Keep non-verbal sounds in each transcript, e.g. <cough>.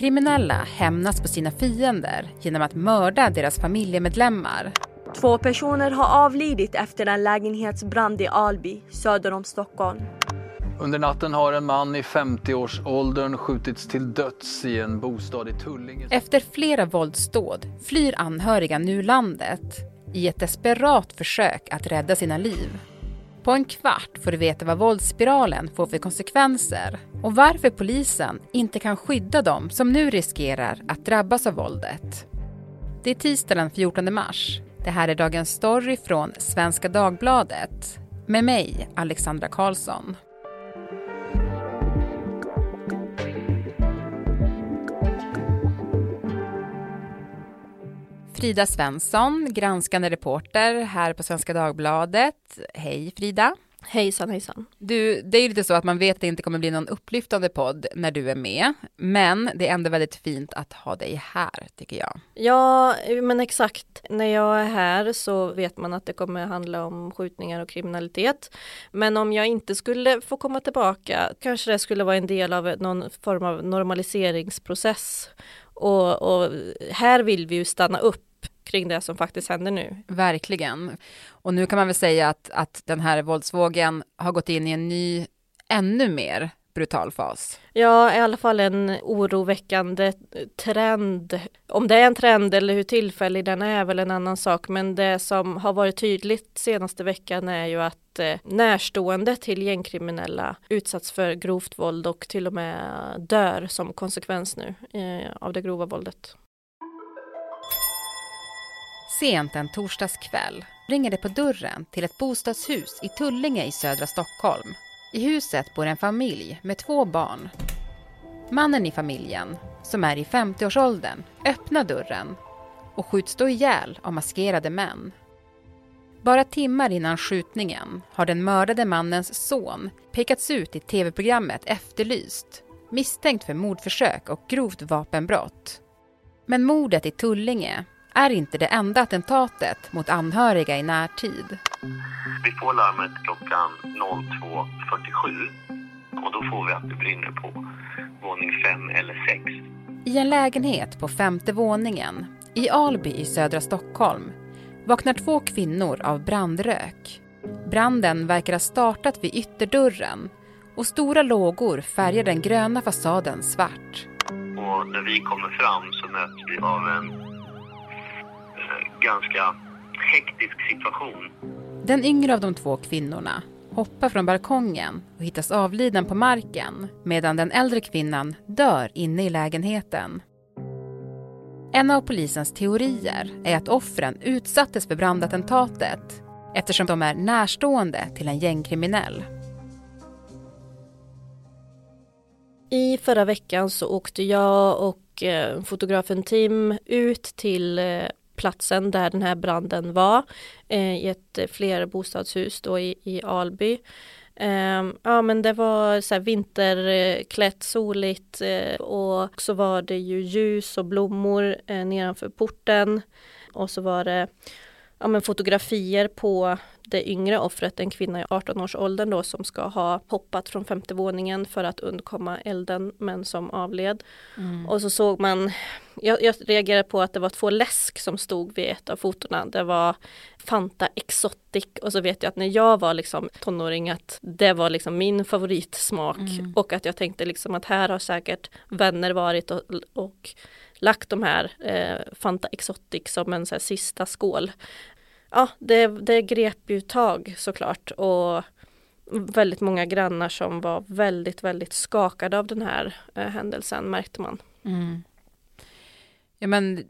Gängkriminella hämnas på sina fiender genom att mörda deras familjemedlemmar. Två personer har avlidit efter en lägenhetsbrand i Alby söder om Stockholm. Under natten har en man i 50-årsåldern skjutits till döds i en bostad i Tullinge. Efter flera våldsdåd flyr anhöriga nu landet i ett desperat försök att rädda sina liv. På en kvart får du veta vad våldsspiralen får för konsekvenser och varför polisen inte kan skydda dem som nu riskerar att drabbas av våldet. Det är tisdag den 14 mars. Det här är dagens story från Svenska Dagbladet med mig, Alexandra Karlsson. Frida Svensson, granskande reporter här på Svenska Dagbladet. Hej Frida! Hejsan hejsan. Du, det är ju lite så att man vet att det inte kommer bli någon upplyftande podd när du är med, men det är ändå väldigt fint att ha dig här tycker jag. Ja, men exakt. När jag är här så vet man att det kommer handla om skjutningar och kriminalitet. Men om jag inte skulle få komma tillbaka kanske det skulle vara en del av någon form av normaliseringsprocess. Och, och här vill vi ju stanna upp kring det som faktiskt händer nu. Verkligen. Och nu kan man väl säga att, att den här våldsvågen har gått in i en ny, ännu mer brutal fas. Ja, i alla fall en oroväckande trend. Om det är en trend eller hur tillfällig den är, är väl en annan sak. Men det som har varit tydligt senaste veckan är ju att eh, närstående till gängkriminella utsatts för grovt våld och till och med dör som konsekvens nu eh, av det grova våldet. Sent en torsdagskväll ringer det på dörren till ett bostadshus i Tullinge i södra Stockholm. I huset bor en familj med två barn. Mannen i familjen, som är i 50-årsåldern, öppnar dörren och skjuts då ihjäl av maskerade män. Bara timmar innan skjutningen har den mördade mannens son pekats ut i tv-programmet Efterlyst misstänkt för mordförsök och grovt vapenbrott. Men mordet i Tullinge är inte det enda attentatet mot anhöriga i närtid. Vi får larmet klockan 02.47 och då får vi att det brinner på våning 5 eller 6. I en lägenhet på femte våningen i Alby i södra Stockholm vaknar två kvinnor av brandrök. Branden verkar ha startat vid ytterdörren och stora lågor färgar den gröna fasaden svart. Och när vi kommer fram så möts vi av en ganska hektisk situation. Den yngre av de två kvinnorna hoppar från balkongen och hittas avliden på marken medan den äldre kvinnan dör inne i lägenheten. En av polisens teorier är att offren utsattes för brandattentatet eftersom de är närstående till en gängkriminell. I förra veckan så åkte jag och eh, fotografen Tim ut till eh, platsen där den här branden var eh, i ett eh, flerbostadshus då i, i Alby. Eh, ja men det var så här vinterklätt, soligt eh, och så var det ju ljus och blommor eh, nedanför porten. Och så var det ja, men fotografier på det yngre offret, en kvinna i 18-årsåldern då som ska ha hoppat från femte våningen för att undkomma elden men som avled. Mm. Och så såg man, jag, jag reagerade på att det var två läsk som stod vid ett av fotona. Det var Fanta Exotic och så vet jag att när jag var liksom tonåring att det var liksom min favoritsmak mm. och att jag tänkte liksom att här har säkert vänner varit och, och lagt de här eh, Fanta Exotic som en så här, sista skål ja, det, det grep ju tag såklart och väldigt många grannar som var väldigt, väldigt skakade av den här eh, händelsen märkte man. Mm. Ja men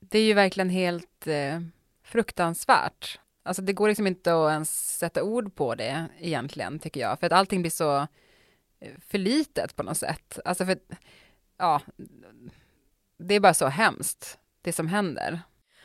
det är ju verkligen helt eh, fruktansvärt. Alltså det går liksom inte att ens sätta ord på det egentligen tycker jag, för att allting blir så eh, för litet på något sätt. Alltså för, ja, det är bara så hemskt, det som händer.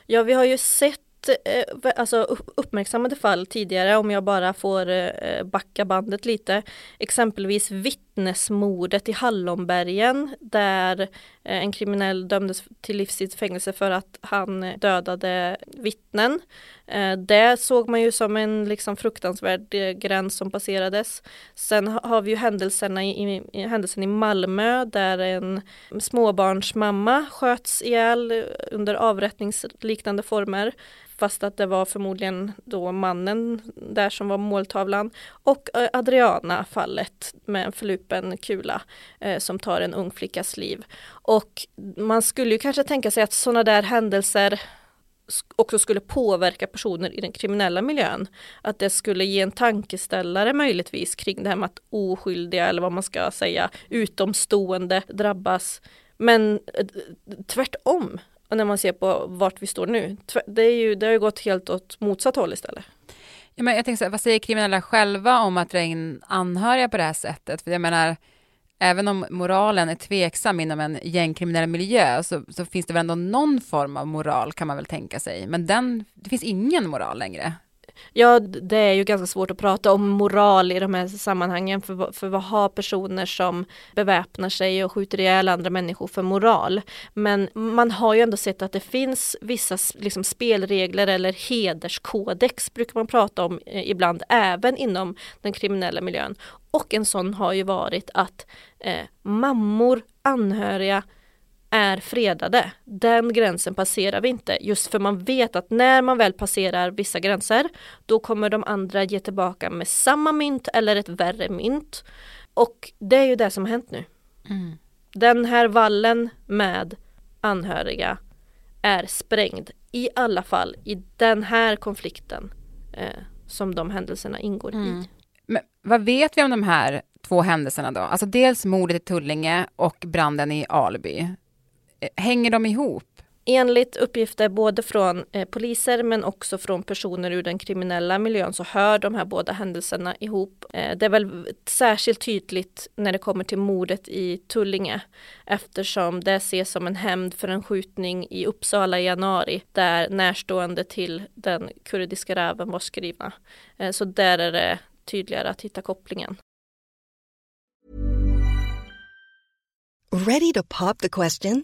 Ja, vi har ju sett Eh, alltså uppmärksammade fall tidigare om jag bara får eh, backa bandet lite. Exempelvis vitt vittnesmordet i Hallonbergen där eh, en kriminell dömdes till livstids fängelse för att han dödade vittnen. Eh, det såg man ju som en liksom fruktansvärd eh, gräns som passerades. Sen har vi ju händelserna i, i, händelsen i Malmö där en småbarnsmamma sköts ihjäl under avrättningsliknande former fast att det var förmodligen då mannen där som var måltavlan och Adriana-fallet med en en kula eh, som tar en ung flickas liv. Och man skulle ju kanske tänka sig att sådana där händelser också skulle påverka personer i den kriminella miljön. Att det skulle ge en tankeställare möjligtvis kring det här med att oskyldiga eller vad man ska säga utomstående drabbas. Men eh, tvärtom, när man ser på vart vi står nu, det, är ju, det har ju gått helt åt motsatt håll istället. Ja, men jag tänker så här, vad säger kriminella själva om att dra in anhöriga på det här sättet? För jag menar, även om moralen är tveksam inom en gängkriminell miljö så, så, finns det väl ändå någon form av moral kan man väl tänka sig. Men den, det finns ingen moral längre. Ja, det är ju ganska svårt att prata om moral i de här sammanhangen. För, för vad har personer som beväpnar sig och skjuter ihjäl andra människor för moral? Men man har ju ändå sett att det finns vissa liksom, spelregler eller hederskodex brukar man prata om eh, ibland, även inom den kriminella miljön. Och en sån har ju varit att eh, mammor, anhöriga, är fredade. Den gränsen passerar vi inte just för man vet att när man väl passerar vissa gränser då kommer de andra ge tillbaka med samma mynt eller ett värre mynt. Och det är ju det som har hänt nu. Mm. Den här vallen med anhöriga är sprängd i alla fall i den här konflikten eh, som de händelserna ingår mm. i. Men vad vet vi om de här två händelserna då? Alltså dels mordet i Tullinge och branden i Alby. Hänger de ihop? Enligt uppgifter både från eh, poliser men också från personer ur den kriminella miljön så hör de här båda händelserna ihop. Eh, det är väl särskilt tydligt när det kommer till mordet i Tullinge eftersom det ses som en hämnd för en skjutning i Uppsala i januari där närstående till den kurdiska räven var skrivna. Eh, så där är det tydligare att hitta kopplingen. Ready to pop the question?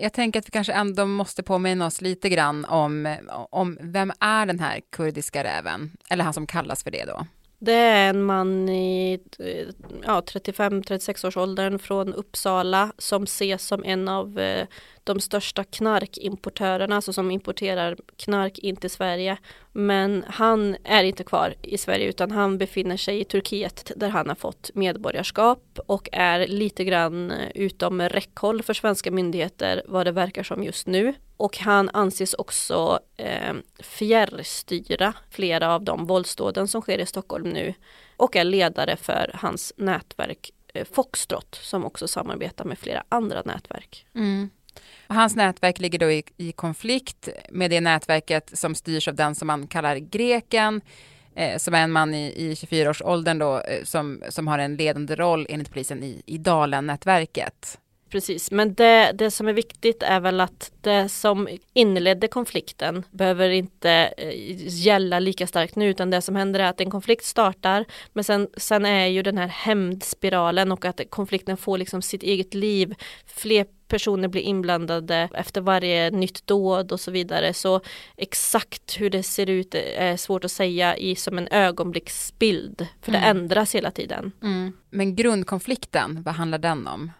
Jag tänker att vi kanske ändå måste påminna oss lite grann om, om vem är den här kurdiska räven? Eller han som kallas för det då. Det är en man i ja, 35-36 års åldern från Uppsala som ses som en av eh, de största knarkimportörerna, alltså som importerar knark in till Sverige. Men han är inte kvar i Sverige utan han befinner sig i Turkiet där han har fått medborgarskap och är lite grann eh, utom räckhåll för svenska myndigheter vad det verkar som just nu. Och han anses också eh, fjärrstyra flera av de våldsdåden som sker i Stockholm nu och är ledare för hans nätverk eh, Foxtrot som också samarbetar med flera andra nätverk. Mm. Hans nätverk ligger då i, i, konflikt med det nätverket som styrs av den som man kallar greken, eh, som är en man i, i 24-årsåldern då, eh, som, som har en ledande roll enligt polisen i, i Dalen-nätverket. Precis, men det, det som är viktigt är väl att det som inledde konflikten behöver inte eh, gälla lika starkt nu utan det som händer är att en konflikt startar men sen, sen är ju den här hämndspiralen och att konflikten får liksom sitt eget liv. Fler personer blir inblandade efter varje nytt dåd och så vidare. Så exakt hur det ser ut är svårt att säga i som en ögonblicksbild. För mm. det ändras hela tiden. Mm. Men grundkonflikten, vad handlar den om?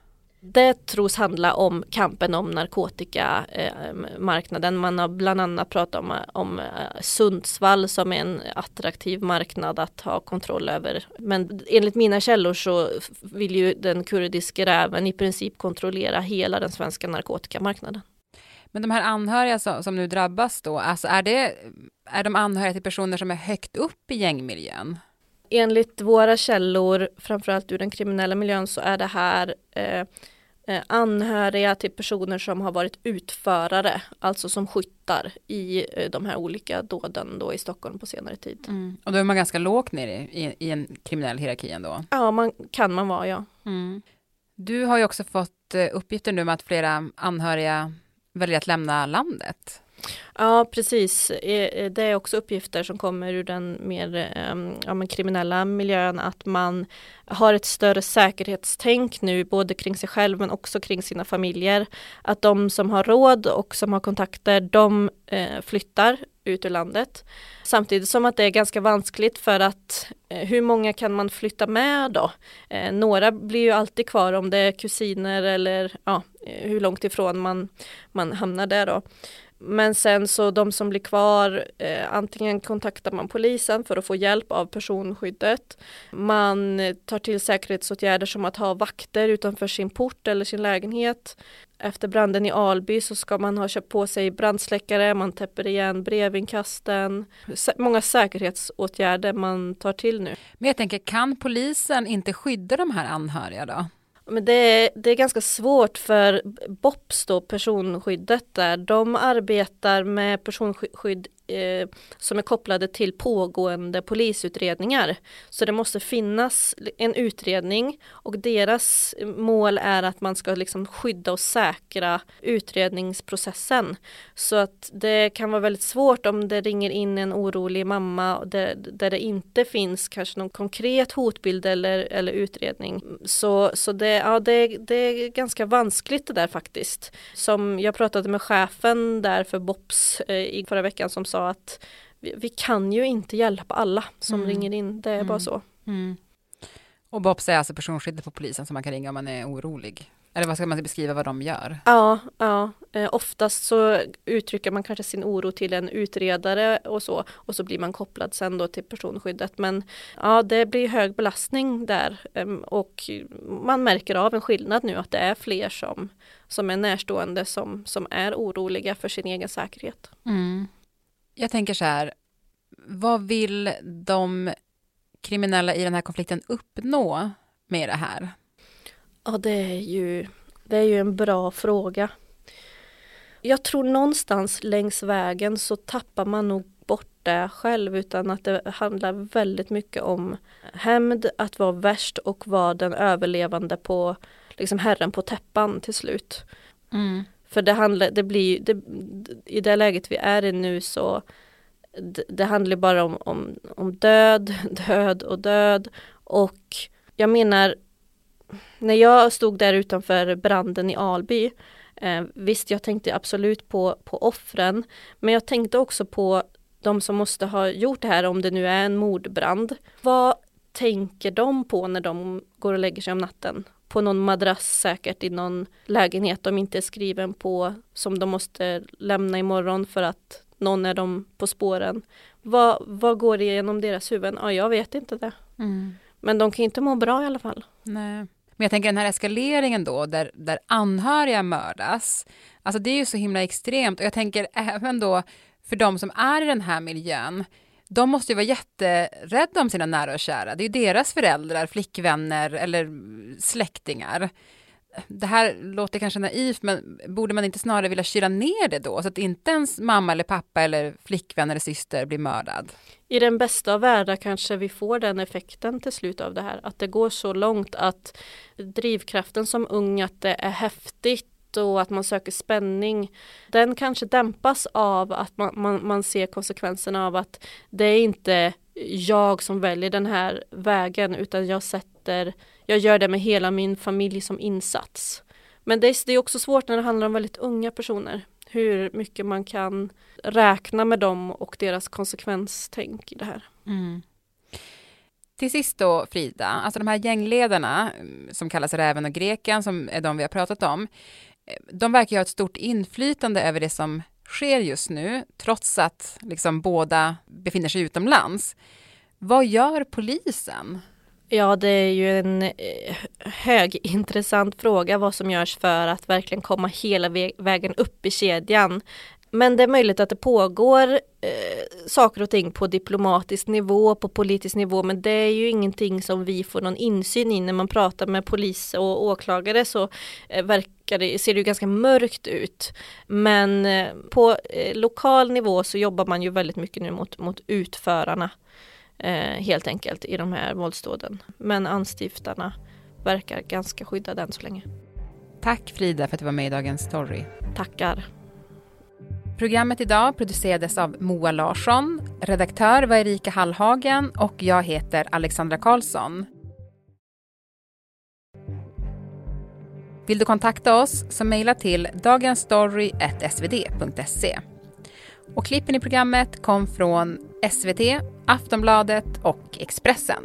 Det tros handla om kampen om narkotikamarknaden. Eh, Man har bland annat pratat om, om eh, Sundsvall som är en attraktiv marknad att ha kontroll över. Men enligt mina källor så vill ju den kurdiska räven i princip kontrollera hela den svenska narkotikamarknaden. Men de här anhöriga som, som nu drabbas då, alltså är, det, är de anhöriga till personer som är högt upp i gängmiljön? Enligt våra källor, framförallt ur den kriminella miljön, så är det här eh, eh, anhöriga till personer som har varit utförare, alltså som skyttar i eh, de här olika dåden då i Stockholm på senare tid. Mm. Och då är man ganska lågt ner i, i, i en kriminell hierarki ändå. Ja, man, kan man vara, ja. Mm. Du har ju också fått eh, uppgifter nu om att flera anhöriga väljer att lämna landet. Ja, precis. Eh, eh, det är också uppgifter som kommer ur den mer ehm, ja, kriminella miljön, att man har ett större säkerhetstänk nu, både kring sig själv men också kring sina familjer. Att de som har råd och som har kontakter, de eh, flyttar ut ur landet. Samtidigt som att det är ganska vanskligt för att eh, hur många kan man flytta med då? Eh, några blir ju alltid kvar om det är kusiner eller ja, eh, hur långt ifrån man, man hamnar där då. Men sen så de som blir kvar, eh, antingen kontaktar man polisen för att få hjälp av personskyddet. Man tar till säkerhetsåtgärder som att ha vakter utanför sin port eller sin lägenhet. Efter branden i Alby så ska man ha köpt på sig brandsläckare, man täpper igen brevinkasten. Många säkerhetsåtgärder man tar till nu. Men jag tänker, kan polisen inte skydda de här anhöriga då? Men det, är, det är ganska svårt för BOPS då, personskyddet där, de arbetar med personskydd eh, som är kopplade till pågående polisutredningar. Så det måste finnas en utredning och deras mål är att man ska liksom skydda och säkra utredningsprocessen. Så att det kan vara väldigt svårt om det ringer in en orolig mamma där, där det inte finns kanske någon konkret hotbild eller, eller utredning. Så, så det, ja, det, det är ganska vanskligt det där faktiskt. Som jag pratade med chefen där för BOPS eh, i förra veckan som sa sa att vi, vi kan ju inte hjälpa alla som mm. ringer in, det är mm. bara så. Mm. Och BOPS är alltså personskyddet på polisen som man kan ringa om man är orolig? Eller vad ska man beskriva vad de gör? Ja, ja. Eh, oftast så uttrycker man kanske sin oro till en utredare och så och så blir man kopplad sen då till personskyddet. Men ja, det blir hög belastning där eh, och man märker av en skillnad nu att det är fler som, som är närstående som, som är oroliga för sin egen säkerhet. Mm. Jag tänker så här, vad vill de kriminella i den här konflikten uppnå med det här? Ja, det är ju, det är ju en bra fråga. Jag tror någonstans längs vägen så tappar man nog bort det själv utan att det handlar väldigt mycket om hämnd, att vara värst och vara den överlevande på liksom herren på täppan till slut. Mm. För det handlar, det blir, det, i det läget vi är i nu så det, det handlar bara om, om, om död, <laughs> död och död. Och jag menar, när jag stod där utanför branden i Alby, eh, visst jag tänkte absolut på, på offren, men jag tänkte också på de som måste ha gjort det här, om det nu är en mordbrand. Vad tänker de på när de går och lägger sig om natten? På någon madrass säkert i någon lägenhet de inte är skriven på som de måste lämna imorgon för att någon är dem på spåren. Vad, vad går igenom deras huvuden? Ja, jag vet inte det. Mm. Men de kan inte må bra i alla fall. Nej. Men jag tänker den här eskaleringen då, där, där anhöriga mördas, alltså det är ju så himla extremt och jag tänker även då för de som är i den här miljön, de måste ju vara jätterädda om sina nära och kära. Det är ju deras föräldrar, flickvänner eller släktingar. Det här låter kanske naivt, men borde man inte snarare vilja kyla ner det då, så att inte ens mamma eller pappa eller flickvän eller syster blir mördad? I den bästa av världar kanske vi får den effekten till slut av det här, att det går så långt att drivkraften som ung, att det är häftigt och att man söker spänning, den kanske dämpas av att man, man, man ser konsekvenserna av att det är inte jag som väljer den här vägen utan jag sätter, jag gör det med hela min familj som insats. Men det är, det är också svårt när det handlar om väldigt unga personer, hur mycket man kan räkna med dem och deras konsekvenstänk i det här. Mm. Till sist då Frida, alltså de här gängledarna mm, som kallas Räven och Greken, som är de vi har pratat om, de verkar ha ett stort inflytande över det som sker just nu, trots att liksom båda befinner sig utomlands. Vad gör polisen? Ja, det är ju en eh, högintressant fråga vad som görs för att verkligen komma hela vägen upp i kedjan. Men det är möjligt att det pågår eh, saker och ting på diplomatisk nivå, på politisk nivå, men det är ju ingenting som vi får någon insyn i. När man pratar med polis och åklagare så eh, verkar det, ser det ju ganska mörkt ut. Men eh, på eh, lokal nivå så jobbar man ju väldigt mycket nu mot, mot utförarna eh, helt enkelt i de här våldsdåden. Men anstiftarna verkar ganska skyddade än så länge. Tack Frida för att du var med i Dagens Story. Tackar. Programmet idag producerades av Moa Larsson, redaktör var Erika Hallhagen och jag heter Alexandra Karlsson. Vill du kontakta oss så mejla till dagensstory.svd.se. Och klippen i programmet kom från SVT, Aftonbladet och Expressen.